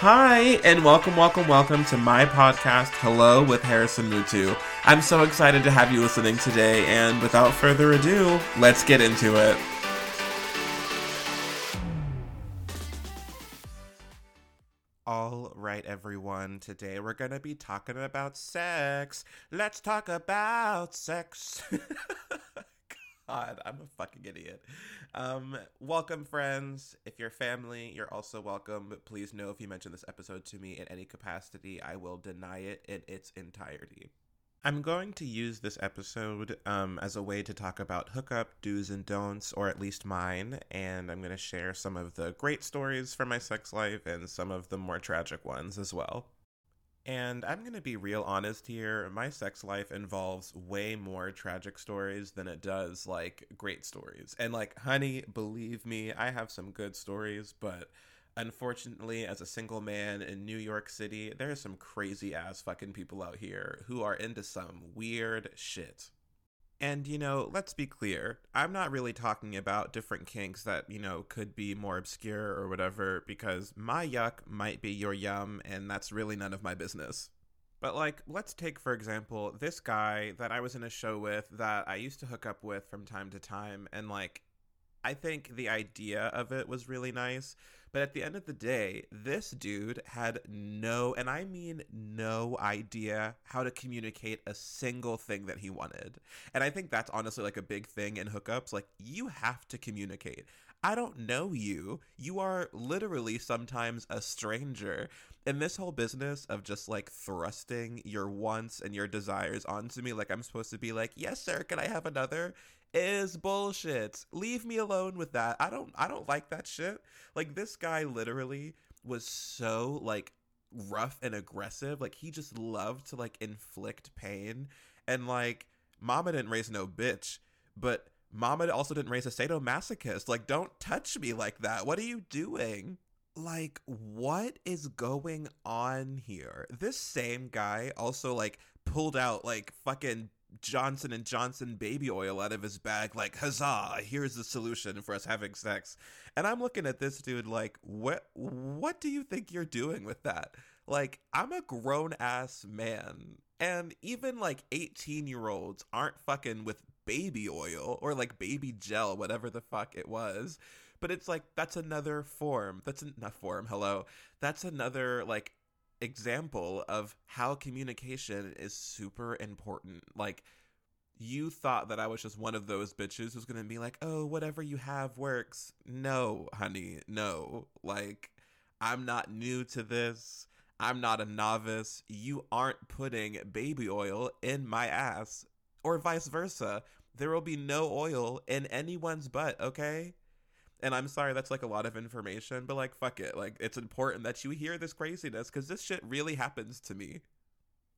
Hi, and welcome, welcome, welcome to my podcast, Hello with Harrison Mutu. I'm so excited to have you listening today, and without further ado, let's get into it. All right, everyone. Today we're going to be talking about sex. Let's talk about sex. God, I'm a fucking idiot. Um, welcome, friends. If you're family, you're also welcome. But please know if you mention this episode to me in any capacity, I will deny it in its entirety. I'm going to use this episode um, as a way to talk about hookup do's and don'ts, or at least mine, and I'm going to share some of the great stories from my sex life and some of the more tragic ones as well. And I'm going to be real honest here. My sex life involves way more tragic stories than it does like great stories. And like, honey, believe me, I have some good stories, but unfortunately, as a single man in New York City, there are some crazy ass fucking people out here who are into some weird shit. And, you know, let's be clear. I'm not really talking about different kinks that, you know, could be more obscure or whatever, because my yuck might be your yum, and that's really none of my business. But, like, let's take, for example, this guy that I was in a show with that I used to hook up with from time to time, and, like, I think the idea of it was really nice. But at the end of the day, this dude had no, and I mean no idea how to communicate a single thing that he wanted. And I think that's honestly like a big thing in hookups. Like, you have to communicate. I don't know you. You are literally sometimes a stranger. And this whole business of just like thrusting your wants and your desires onto me, like I'm supposed to be like, yes, sir, can I have another? Is bullshit. Leave me alone with that. I don't I don't like that shit. Like this guy literally was so like rough and aggressive. Like he just loved to like inflict pain and like mama didn't raise no bitch, but mama also didn't raise a sadomasochist. Like don't touch me like that. What are you doing? Like what is going on here? This same guy also like pulled out like fucking Johnson and Johnson baby oil out of his bag, like, huzzah, here's the solution for us having sex. And I'm looking at this dude like, what what do you think you're doing with that? Like, I'm a grown ass man. And even like 18 year olds aren't fucking with baby oil or like baby gel, whatever the fuck it was. But it's like that's another form. That's not form. Hello. That's another like example of how communication is super important. Like, you thought that I was just one of those bitches who's gonna be like, oh, whatever you have works. No, honey, no. Like, I'm not new to this. I'm not a novice. You aren't putting baby oil in my ass, or vice versa. There will be no oil in anyone's butt, okay? And I'm sorry, that's like a lot of information, but like, fuck it. Like, it's important that you hear this craziness because this shit really happens to me.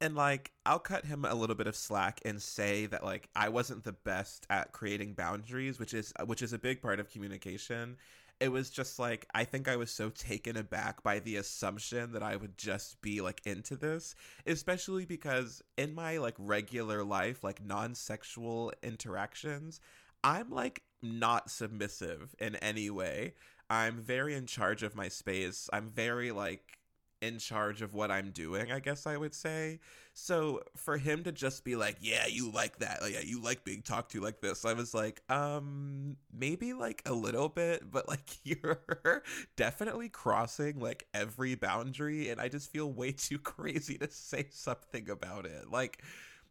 And like, I'll cut him a little bit of slack and say that like I wasn't the best at creating boundaries, which is which is a big part of communication. It was just like I think I was so taken aback by the assumption that I would just be like into this, especially because in my like regular life, like non-sexual interactions, I'm like not submissive in any way. I'm very in charge of my space. I'm very like in charge of what I'm doing, I guess I would say. So for him to just be like, "Yeah, you like that. Like, yeah, you like being talked to like this." I was like, "Um, maybe like a little bit, but like you're definitely crossing like every boundary and I just feel way too crazy to say something about it." Like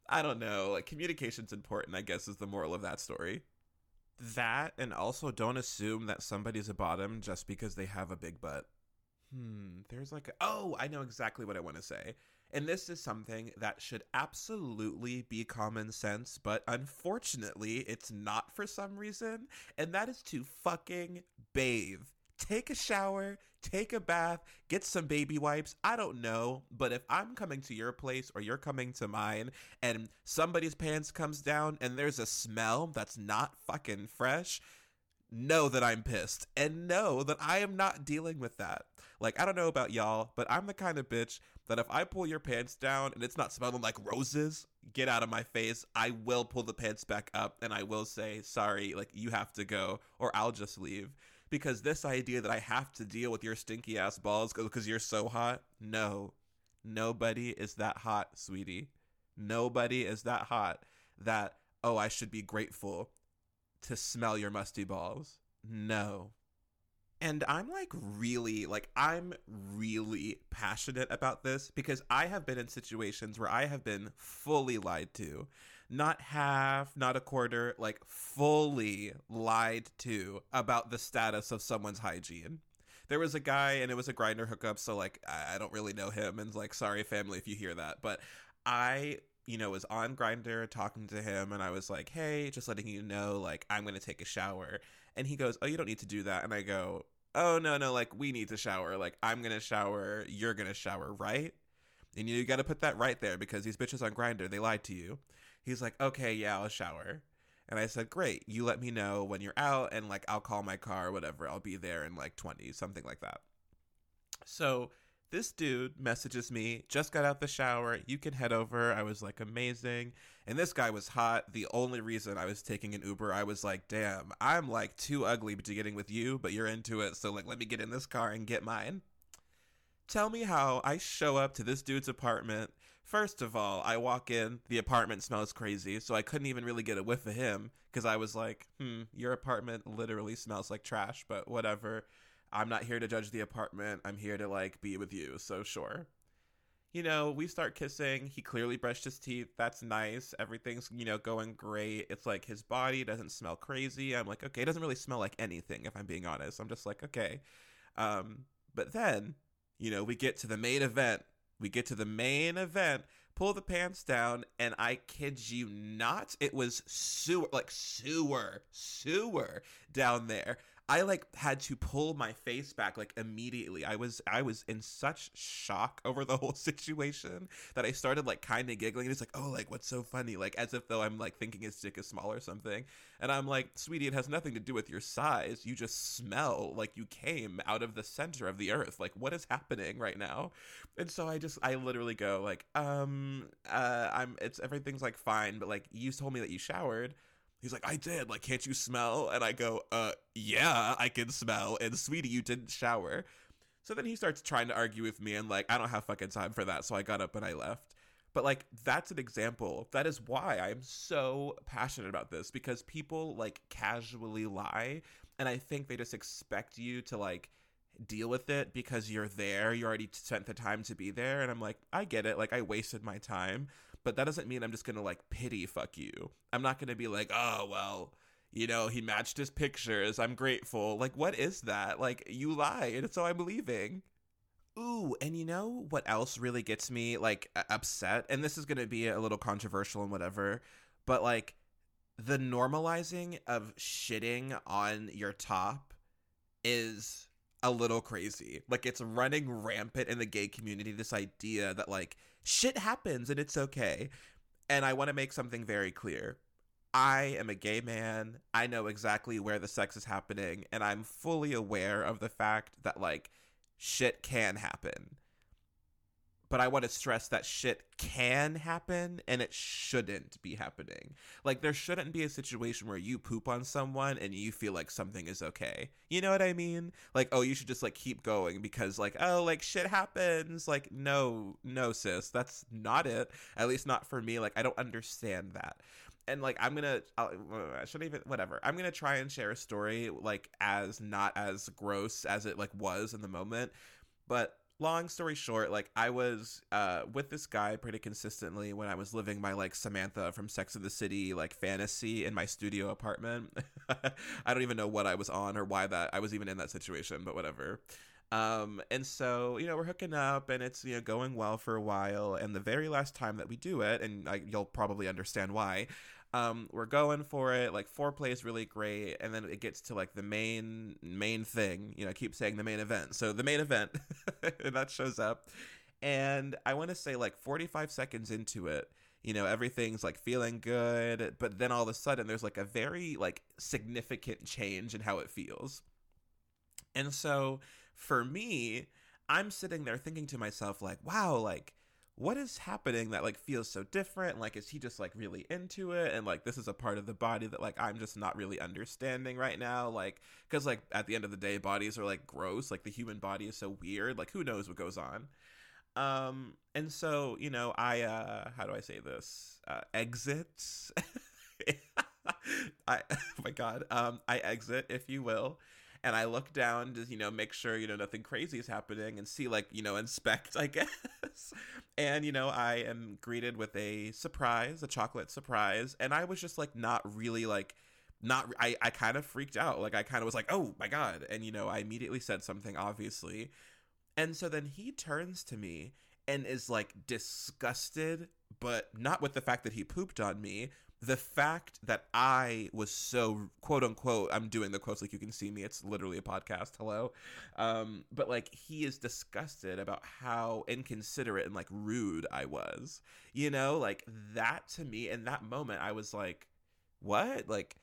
I don't know, like communication's important, I guess is the moral of that story that and also don't assume that somebody's a bottom just because they have a big butt. Hmm, there's like a, oh, I know exactly what I want to say. And this is something that should absolutely be common sense, but unfortunately, it's not for some reason, and that is to fucking bathe take a shower, take a bath, get some baby wipes. I don't know, but if I'm coming to your place or you're coming to mine and somebody's pants comes down and there's a smell that's not fucking fresh, know that I'm pissed and know that I am not dealing with that. Like, I don't know about y'all, but I'm the kind of bitch that if I pull your pants down and it's not smelling like roses, get out of my face. I will pull the pants back up and I will say, sorry, like, you have to go, or I'll just leave because this idea that I have to deal with your stinky ass balls because you're so hot, no, nobody is that hot, sweetie. Nobody is that hot that, oh, I should be grateful to smell your musty balls. No. And I'm like really, like, I'm really passionate about this because I have been in situations where I have been fully lied to. Not half, not a quarter, like fully lied to about the status of someone's hygiene. There was a guy and it was a Grindr hookup, so like I don't really know him and like sorry family if you hear that, but I you know, was on Grindr talking to him and I was like, "Hey, just letting you know like I'm to take a shower." And he goes, "Oh, you don't need to do that." And I go, "Oh, no, no, like we need to shower. Like I'm to shower, you're to shower, right?" And you got to put that right there because these bitches on Grindr, they lied to you. He's like, "Okay, yeah, I'll shower." And I said, "Great. You let me know when you're out and like I'll call my car whatever. I'll be there in like 20, something like that." So, this dude messages me, just got out the shower. You can head over. I was like, amazing. And this guy was hot. The only reason I was taking an Uber, I was like, damn, I'm like too ugly to getting with you, but you're into it. So, like, let me get in this car and get mine. Tell me how I show up to this dude's apartment. First of all, I walk in, the apartment smells crazy, so I couldn't even really get a whiff of him because I was like, hmm, your apartment literally smells like trash, but whatever. I'm not here to judge the apartment. I'm here to like be with you. So sure. You know, we start kissing. He clearly brushed his teeth. That's nice. Everything's, you know, going great. It's like his body doesn't smell crazy. I'm like, okay, it doesn't really smell like anything, if I'm being honest. I'm just like, okay. Um, but then, you know, we get to the main event. We get to the main event, pull the pants down, and I kid you not, it was sewer, like sewer, sewer down there. I like had to pull my face back like immediately. I was I was in such shock over the whole situation that I started like kind of giggling. It's like, oh, like what's so funny? Like as if though I'm like thinking his dick is small or something. And I'm like, sweetie, it has nothing to do with your size. You just smell like you came out of the center of the earth. Like what is happening right now? And so I just I literally go like, um, uh, I'm it's everything's like fine, but like you told me that you showered. He's like, I did. Like, can't you smell? And I go, uh, yeah, I can smell. And sweetie, you didn't shower. So then he starts trying to argue with me, and like, I don't have fucking time for that. So I got up and I left. But like, that's an example. That is why I'm so passionate about this because people like casually lie. And I think they just expect you to like, deal with it because you're there. You already spent the time to be there. And I'm like, I get it. Like, I wasted my time but that doesn't mean I'm just gonna like pity fuck you. I'm not gonna be like, oh well, you know, he matched his pictures. I'm grateful. Like, what is that? Like, you lied, and so I'm leaving. Ooh, and you know what else really gets me like upset? And this is gonna be a little controversial and whatever, but like the normalizing of shitting on your top is a little crazy. Like it's running rampant in the gay community this idea that like shit happens and it's okay. And I want to make something very clear. I am a gay man. I know exactly where the sex is happening and I'm fully aware of the fact that like shit can happen but I want to stress that shit can happen and it shouldn't be happening. Like, there shouldn't be a situation where you poop on someone and you feel like something is okay. You know what I mean? Like, oh, you should just like keep going because, like, oh, like shit happens. Like, no, no, sis, that's not it. At least not for me. Like, I don't understand that. And like, I'm gonna, I'll, I shouldn't even, whatever. I'm gonna try and share a story like as not as gross as it like was in the moment. But long story short, like I was uh, with this guy pretty consistently when I was living my like Samantha from Sex of the City like fantasy in my studio apartment. I don't even know what I was on or why that I was even in that situation, but whatever. Um, and so you know we're hooking up and it's you know going well for a while. And the very last time that we do it, and I, you'll probably understand why. Um, we're going for it. Like foreplay is really great, and then it gets to like the main main thing. You know, I keep saying the main event. So the main event, that shows up, and I want to say like 45 seconds into it, you know, everything's like feeling good, but then all of a sudden there's like a very like significant change in how it feels, and so for me, I'm sitting there thinking to myself like, wow, like what is happening that like feels so different? Like is he just like really into it? And like this is a part of the body that like i'm just not really understanding right now like because like at the end of the day bodies are like gross. Like the human body is so weird. Like who knows what goes on? Um and so you know i uh how do i say this? Uh exit i oh my god. Um i exit if you will and I look down to you know make sure you know nothing crazy is happening and see like you know inspect I guess. And you know I am greeted with a surprise a chocolate surprise. And I was just like not really like not I I kind of freaked out. Like I kind of was like oh my god. And you know I immediately said something obviously. And so then he turns to me and is like disgusted but not with the fact that he pooped on me the fact that I was so quote unquote, I'm doing the quotes like you can see me. It's literally a podcast. Hello. Um, but like he is disgusted about how inconsiderate and like rude I was. You know, like that to me in that moment, I was like, what? Like,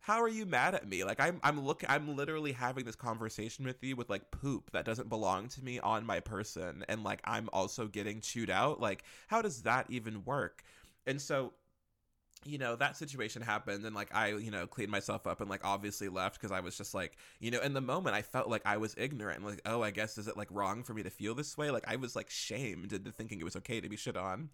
how are you mad at me? Like I'm I'm looking I'm literally having this conversation with you with like poop that doesn't belong to me on my person and like I'm also getting chewed out. Like how does that even work? And so you know that situation happened and like i you know cleaned myself up and like obviously left because i was just like you know in the moment i felt like i was ignorant and like oh i guess is it like wrong for me to feel this way? Like i was like shamed into thinking it was okay to be shit on.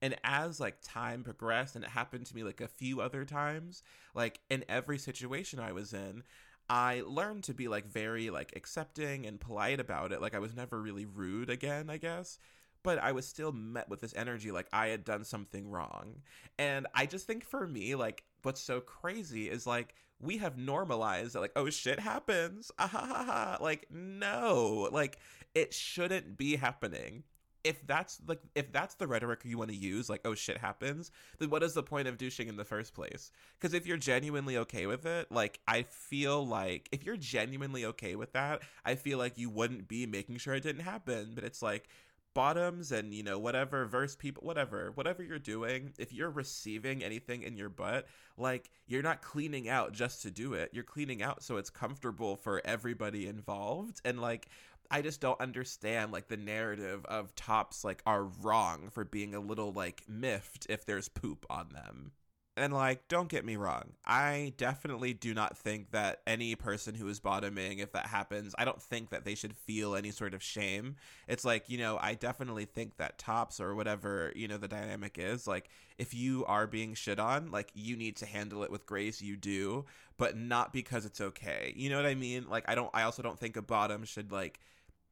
And as like time progressed and it happened to me like a few other times like in every situation i was in I learned to be like very like accepting and polite about it. Like I was never really rude again, I guess but I was still met with this energy like I had done something wrong. And I just think for me, like, what's so crazy is like, we have normalized that, like, oh, shit happens. Ah, ha, ha, ha. Like, no, like, it shouldn't be happening. If that's like if that's the rhetoric you want to use, like oh shit happens, then what is the point of douching in the first place? Because if you're genuinely okay with it, like I feel like if you're genuinely okay with that, I feel like you wouldn't be making sure it didn't happen. But it's like bottoms and you know whatever verse people whatever whatever you're doing if you're receiving anything in your butt like you're not cleaning out just to do it. You're cleaning out so it's comfortable for everybody involved. And like i just don't understand like the narrative of tops like are wrong for being a little like miffed if there's poop on them and like don't get me wrong i definitely do not think that any person who is bottoming if that happens i don't think that they should feel any sort of shame. It's like you know i definitely think that tops or whatever you know the dynamic is like if you are being shit on like you need to handle it with grace you do but not because it's okay. You know what i mean? Like i don't i also don't think a bottom should like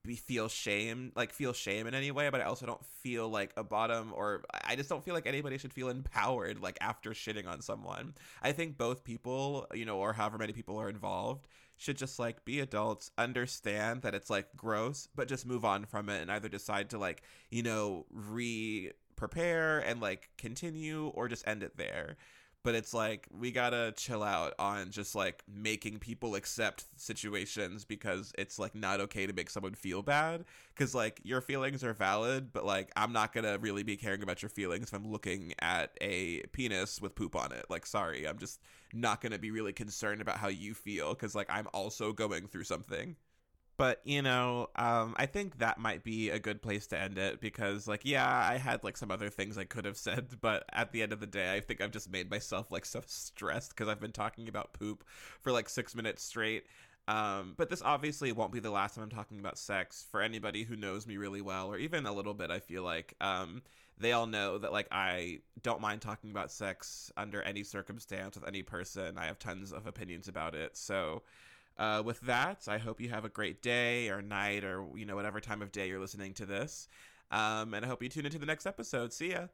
be feel shame like feel shame in any way but i also don't feel like a bottom or i just don't feel like anybody should feel empowered like after shitting on someone. I think both people you know or however many people are involved should just like be adults understand that it's like gross but just move on from it and either decide to like you know re prepare and like continue or just end it there but it's like we gotta chill out on just like making people accept situations because it's like not okay to make someone feel bad. Because like your feelings are valid but like i'm not gonna really be caring about your feelings if i'm looking at a penis with poop on it. Like sorry i'm just not gonna be really concerned about how you feel because like i'm also going through something but you know um, i think that might be a good place to end it because like yeah i had like some other things i could have said but at the end of the day i think i've just made myself like so stressed because i've been talking about poop for like six minutes straight. Um, but this obviously won't be the last time i'm talking about sex for anybody who knows me really well or even a little bit i feel like. Um, they all know that like i don't mind talking about sex under any circumstance with any person. I have tons of opinions about it. So uh, with that, I hope you have a great day or night or, you know, whatever time of day you're listening to this. Um, and I hope you tune into the next episode. See ya.